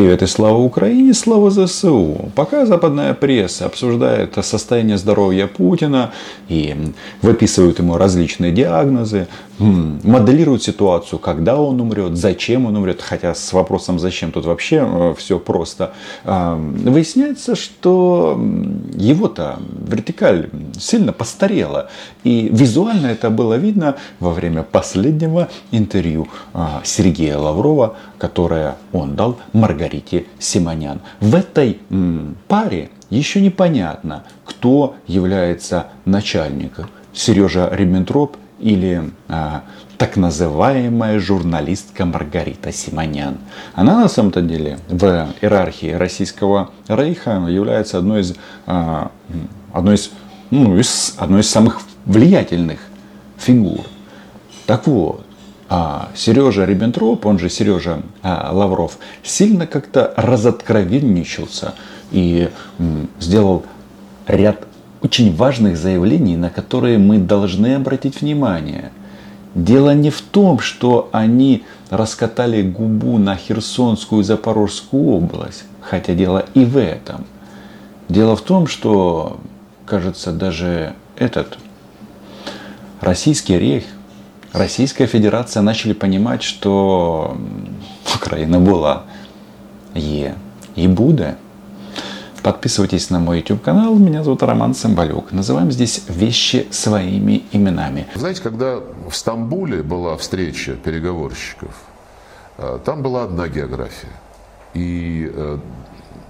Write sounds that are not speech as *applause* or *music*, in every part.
Привет и слава Украине, слава ЗСУ. Пока западная пресса обсуждает состояние здоровья Путина и выписывают ему различные диагнозы, моделируют ситуацию, когда он умрет, зачем он умрет, хотя с вопросом зачем тут вообще э, все просто. А, выясняется, что его-то вертикаль сильно постарела. И визуально это было видно во время последнего интервью а, Сергея Лаврова, которое он дал Маргарите Симонян. В этой паре еще непонятно, кто является начальником. Сережа Риббентроп или а, так называемая журналистка Маргарита Симонян. Она на самом-то деле в иерархии российского рейха является одной из, а, одной из, ну, из, одной из самых влиятельных фигур. Так вот, Сережа Риббентроп, он же Сережа а, Лавров, сильно как-то разоткровенничался и сделал ряд очень важных заявлений, на которые мы должны обратить внимание. Дело не в том, что они раскатали губу на Херсонскую и Запорожскую область, хотя дело и в этом. Дело в том, что, кажется, даже этот российский рейх, Российская Федерация начали понимать, что Украина была е и будет. Подписывайтесь на мой YouTube канал. Меня зовут Роман Самбалюк. Называем здесь вещи своими именами. Знаете, когда в Стамбуле была встреча переговорщиков, э, там была одна география. И э,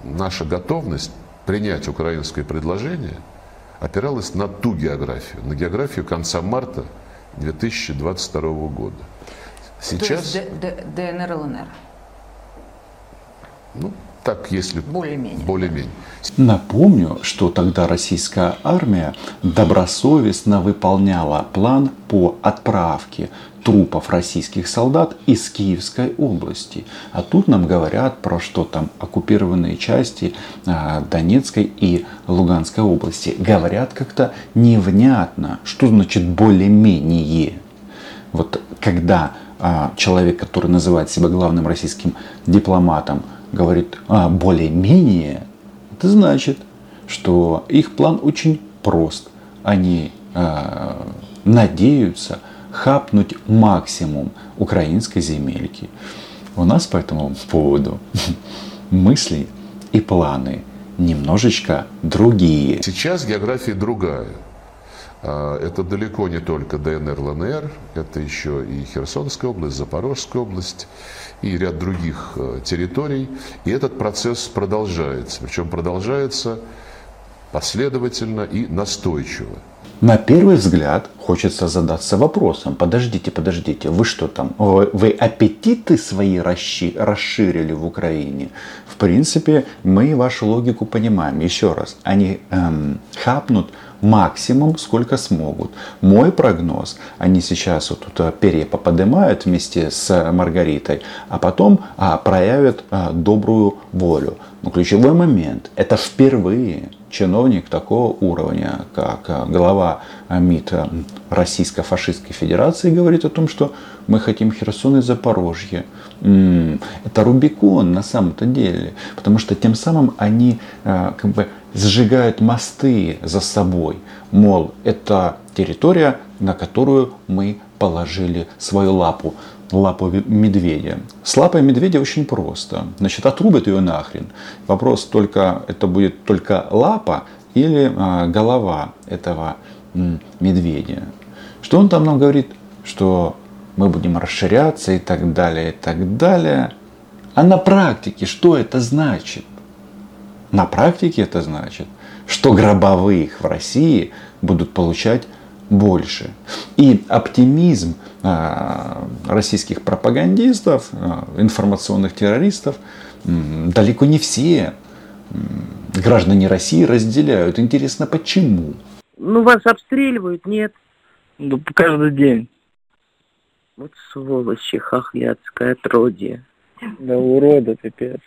наша готовность принять украинское предложение опиралась на ту географию, на географию конца марта 2022 года. Сейчас... То есть ДНР, ЛНР? Ну, так, если более-менее. более-менее. Напомню, что тогда российская армия добросовестно выполняла план по отправке трупов российских солдат из Киевской области. А тут нам говорят про что там оккупированные части а, Донецкой и Луганской области. Говорят как-то невнятно, что значит более-менее. Вот когда а, человек, который называет себя главным российским дипломатом, говорит а, более-менее, это значит, что их план очень прост. Они э, надеются хапнуть максимум украинской земельки. У нас по этому поводу *laughs* мысли и планы немножечко другие. Сейчас география другая. А, это далеко не только ДНР, ЛНР, это еще и Херсонская область, Запорожская область и ряд других э, территорий. И этот процесс продолжается. Причем продолжается последовательно и настойчиво. На первый взгляд хочется задаться вопросом, подождите, подождите, вы что там, вы аппетиты свои расширили в Украине? В принципе, мы вашу логику понимаем. Еще раз, они эм, хапнут максимум, сколько смогут. Мой прогноз, они сейчас вот тут э, перья поподнимают вместе с Маргаритой, а потом а, проявят а, добрую волю. Но ключевой момент, это впервые чиновник такого уровня, как глава МИД а, Российской фашистской Федерации, говорит о том, что мы хотим Херсон и Запорожье. Это Рубикон на самом-то деле, потому что тем самым они как бы сжигают мосты за собой. Мол, это территория, на которую мы положили свою лапу лапу медведя. С лапой медведя очень просто. Значит, отрубят ее нахрен. Вопрос только, это будет только лапа или а, голова этого медведя. Что он там нам говорит? Что мы будем расширяться и так далее, и так далее. А на практике что это значит? На практике это значит, что гробовых в России будут получать больше. И оптимизм а, российских пропагандистов, а, информационных террористов, далеко не все граждане России разделяют. Интересно, почему? Ну, вас обстреливают, нет? Ну, каждый день. Вот сволочи, хохлядское отродье. Да урода, пипец.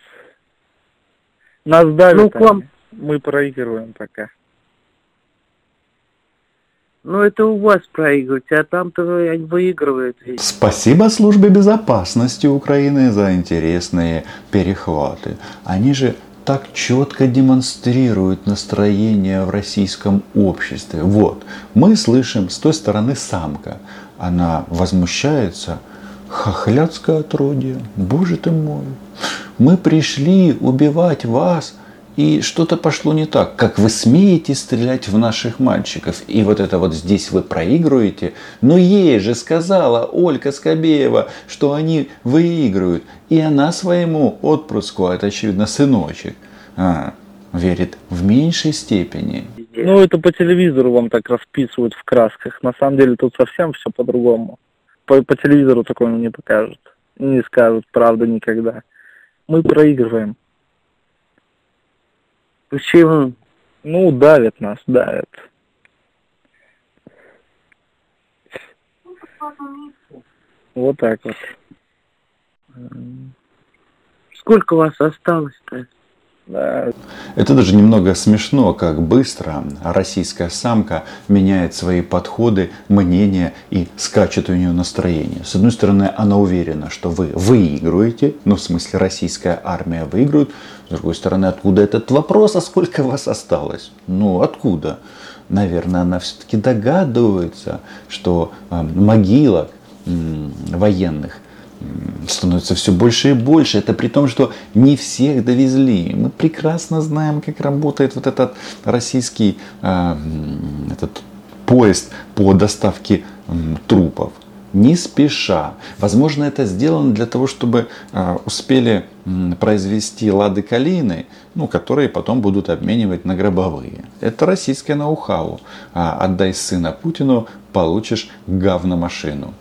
Нас давят ну, к вам... Мы проигрываем пока. Ну, это у вас проигрываете, а там-то вы выигрывают. ведь. Спасибо службе безопасности Украины за интересные перехваты. Они же так четко демонстрируют настроение в российском обществе. Вот, мы слышим с той стороны самка. Она возмущается. Хохлядское отродье. Боже ты мой. Мы пришли убивать вас, и что-то пошло не так. Как вы смеете стрелять в наших мальчиков? И вот это вот здесь вы проигрываете. Но ей же сказала Ольга Скобеева, что они выигрывают. И она своему отпрыску, а это очевидно сыночек, а, верит в меньшей степени. Ну, это по телевизору вам так расписывают в красках. На самом деле тут совсем все по-другому. По, по телевизору такое не покажут. Не скажут, правда, никогда. Мы проигрываем. Почему? Ну, давят нас, давят. Вот так вот. Сколько вас осталось-то? Да. Это даже немного смешно, как быстро российская самка меняет свои подходы, мнения и скачет у нее настроение. С одной стороны, она уверена, что вы выигрываете, ну в смысле российская армия выигрывает. С другой стороны, откуда этот вопрос, а сколько вас осталось? Ну откуда? Наверное, она все-таки догадывается, что э, могилок м, военных становится все больше и больше. Это при том, что не всех довезли. Мы прекрасно знаем, как работает вот этот российский э, этот поезд по доставке э, трупов. Не спеша. Возможно, это сделано для того, чтобы э, успели э, произвести лады калины, ну, которые потом будут обменивать на гробовые. Это российское ноу-хау. А, отдай сына Путину, получишь говномашину.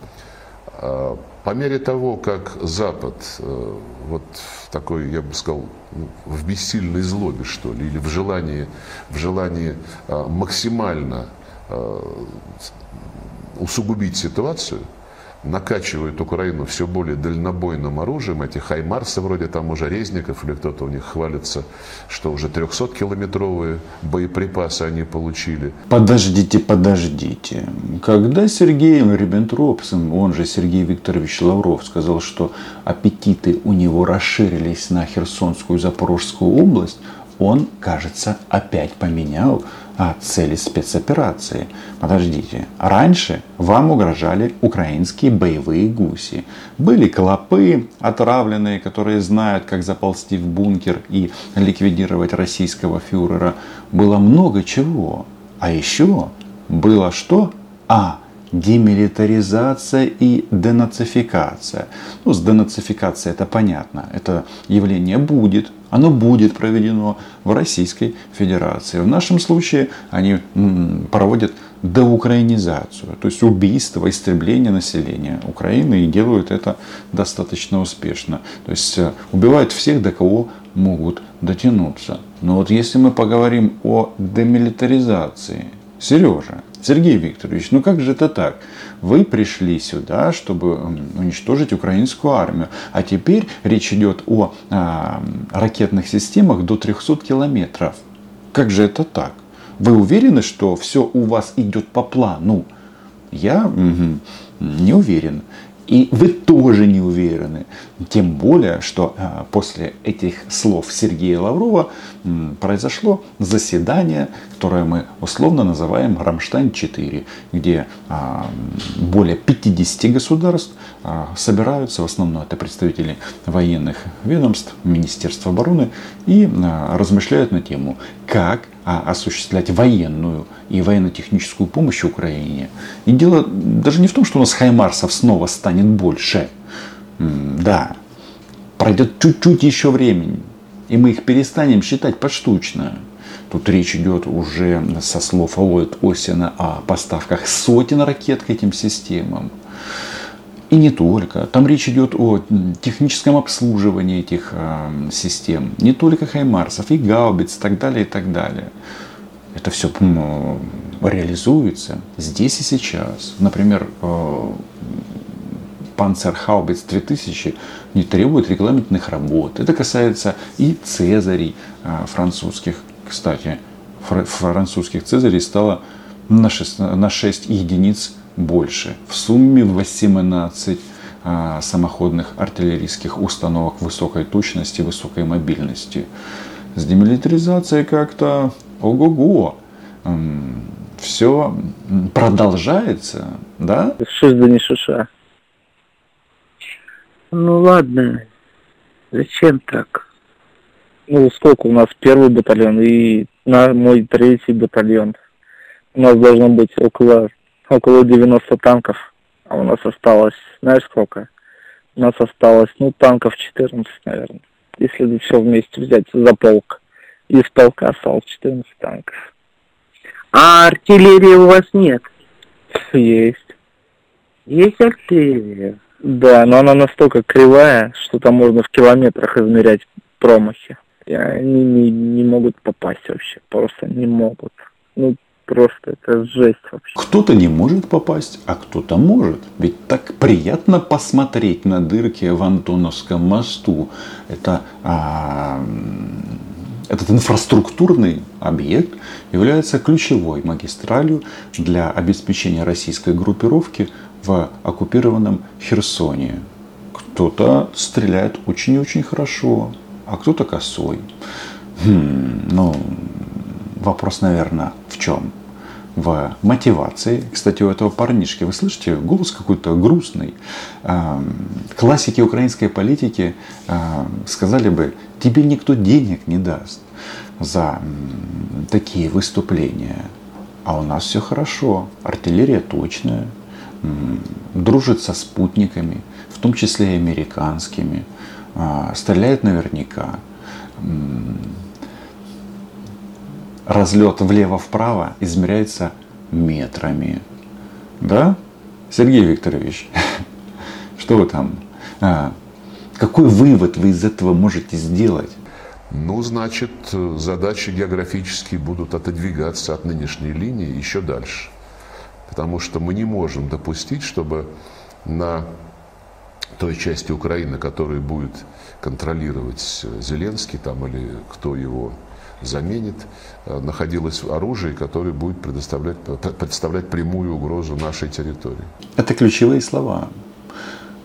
По мере того, как Запад э, вот такой, я бы сказал, в бессильной злобе, что ли, или в желании, в желании э, максимально э, усугубить ситуацию, накачивают Украину все более дальнобойным оружием. Эти хаймарсы вроде там уже Резников или кто-то у них хвалится, что уже 300-километровые боеприпасы они получили. Подождите, подождите. Когда Сергей Риббентропсен, он же Сергей Викторович Лавров, сказал, что аппетиты у него расширились на Херсонскую и Запорожскую область, он, кажется, опять поменял а, цели спецоперации. Подождите, раньше вам угрожали украинские боевые гуси. Были клопы отравленные, которые знают, как заползти в бункер и ликвидировать российского фюрера. Было много чего. А еще было что? А, демилитаризация и денацификация. Ну, с денацификацией это понятно. Это явление будет, оно будет проведено в Российской Федерации. В нашем случае они проводят деукраинизацию, то есть убийство, истребление населения Украины и делают это достаточно успешно. То есть э, убивают всех, до кого могут дотянуться. Но вот если мы поговорим о демилитаризации, Сережа, Сергей Викторович, ну как же это так? Вы пришли сюда, чтобы уничтожить украинскую армию. А теперь речь идет о а, ракетных системах до 300 километров. Как же это так? Вы уверены, что все у вас идет по плану? Я угу, не уверен. И вы тоже не уверены. Тем более, что а, после этих слов Сергея Лаврова произошло заседание, которое мы условно называем Рамштайн-4, где а, более 50 государств а, собираются, в основном это представители военных ведомств, Министерства обороны, и размышляют на тему, как осуществлять военную и военно-техническую помощь Украине. И дело даже не в том, что у нас хаймарсов снова станет больше. Да, пройдет чуть-чуть еще времени, и мы их перестанем считать поштучно. Тут речь идет уже со слов Алоид Осина о поставках сотен ракет к этим системам. И не только. Там речь идет о техническом обслуживании этих э, систем. Не только Хаймарсов, и Гаубиц, и так далее, и так далее. Это все ну, реализуется здесь и сейчас. Например, э, Панцерхаубиц 3000 не требует регламентных работ. Это касается и цезарей э, французских. Кстати, французских цезарей стало на 6, на 6 единиц больше. В сумме 18 а, самоходных артиллерийских установок высокой точности, высокой мобильности. С демилитаризацией как-то ого-го. Все продолжается, да? Что да не шиша. Ну ладно, зачем так? Ну, сколько у нас первый батальон и на мой третий батальон. У нас должно быть около, около 90 танков, а у нас осталось, знаешь сколько? У нас осталось, ну, танков 14, наверное, если все вместе взять за полк. Из полка осталось 14 танков. А артиллерии у вас нет? Есть. Есть артиллерия? Да, но она настолько кривая, что там можно в километрах измерять промахи. И они не, не могут попасть вообще, просто не могут. Ну, просто это жесть вообще. Кто-то не может попасть, а кто-то может. Ведь так приятно посмотреть на дырки в Антоновском мосту. Это а, этот инфраструктурный объект является ключевой магистралью для обеспечения российской группировки в оккупированном Херсоне. Кто-то стреляет очень-очень хорошо, а кто-то косой. Хм, ну, вопрос, наверное, в чем? В мотивации. Кстати, у этого парнишки, вы слышите, голос какой-то грустный. Классики украинской политики сказали бы, тебе никто денег не даст за такие выступления. А у нас все хорошо. Артиллерия точная, дружит со спутниками, в том числе и американскими, а, стреляет наверняка. Разлет влево-вправо измеряется метрами. Да, Сергей Викторович, *laughs* что вы там? А, какой вывод вы из этого можете сделать? Ну, значит, задачи географические будут отодвигаться от нынешней линии еще дальше потому что мы не можем допустить, чтобы на той части Украины, которую будет контролировать Зеленский там, или кто его заменит, э, находилось оружие, которое будет предоставлять, представлять прямую угрозу нашей территории. Это ключевые слова.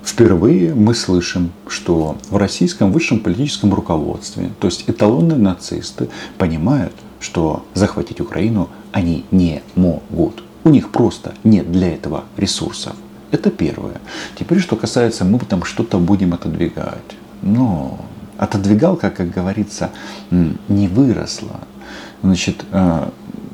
Впервые мы слышим, что в российском высшем политическом руководстве, то есть эталонные нацисты, понимают, что захватить Украину они не могут. У них просто нет для этого ресурсов. Это первое. Теперь, что касается, мы там что-то будем отодвигать. Но отодвигалка, как говорится, не выросла. Значит, э,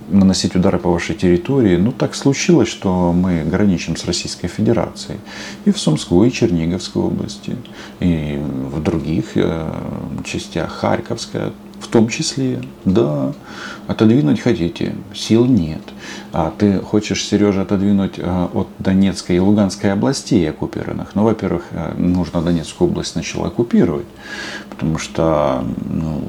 наносить удары по вашей территории, ну так случилось, что мы граничим с Российской Федерацией. И в Сумской, и Черниговской области, и в других э, частях Харьковской в том числе, да, отодвинуть хотите, сил нет. А ты хочешь, Сережа, отодвинуть э, от Донецкой и Луганской областей оккупированных. Ну, во-первых, э, нужно Донецкую область сначала оккупировать, потому что ну,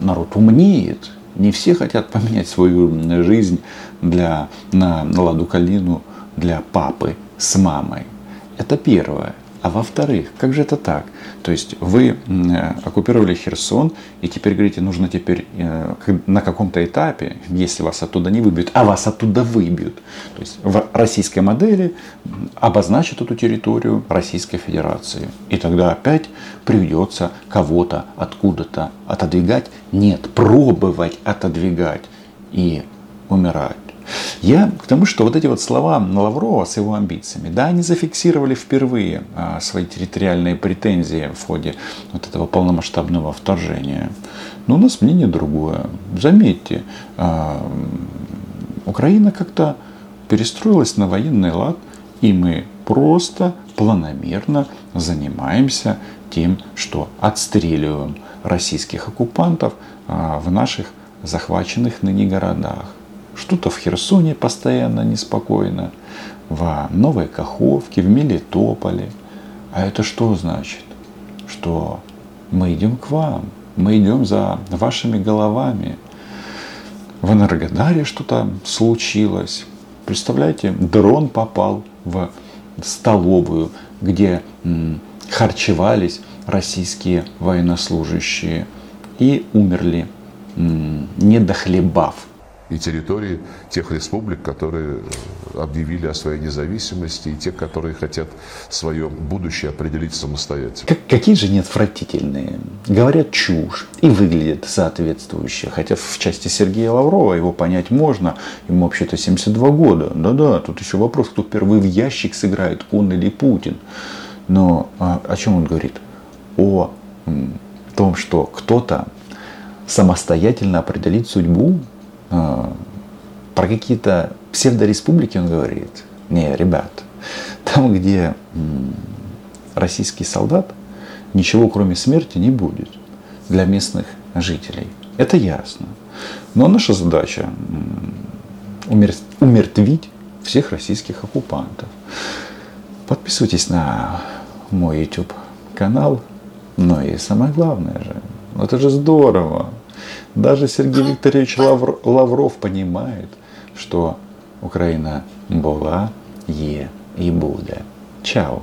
народ умнеет. Не все хотят поменять свою жизнь для, на, на ладу калину для папы с мамой. Это первое. А во-вторых, как же это так? То есть вы э, оккупировали Херсон, и теперь говорите, нужно теперь э, на каком-то этапе, если вас оттуда не выбьют, а вас оттуда выбьют. То есть в российской модели обозначат эту территорию Российской Федерации. И тогда опять придется кого-то откуда-то отодвигать. Нет, пробовать отодвигать и умирать. Я к тому, что вот эти вот слова Лаврова с его амбициями, да, они зафиксировали впервые а, свои территориальные претензии в ходе вот этого полномасштабного вторжения. Но у нас мнение другое. Заметьте, а, Украина как-то перестроилась на военный лад, и мы просто планомерно занимаемся тем, что отстреливаем российских оккупантов а, в наших захваченных ныне городах. Что-то в Херсоне постоянно неспокойно, в Новой Каховке, в Мелитополе. А это что значит? Что мы идем к вам, мы идем за вашими головами. В Энергодаре что-то случилось. Представляете, дрон попал в столовую, где харчевались российские военнослужащие и умерли, не дохлебав и территории тех республик, которые э, объявили о своей независимости, и тех, которые хотят свое будущее определить самостоятельно. Как, какие же они отвратительные. Говорят чушь и выглядят соответствующе. Хотя в части Сергея Лаврова его понять можно. Ему вообще-то 72 года. Да-да, тут еще вопрос, кто впервые в ящик сыграет, он или Путин. Но а, о чем он говорит? О том, что кто-то самостоятельно определит судьбу про какие-то псевдореспублики он говорит. Не, ребят, там, где российский солдат, ничего кроме смерти не будет для местных жителей. Это ясно. Но наша задача умертвить всех российских оккупантов. Подписывайтесь на мой YouTube канал. Но и самое главное же, это же здорово. Даже Сергей Викторович Лавр, Лавров понимает, что Украина была, є і буде. Чао!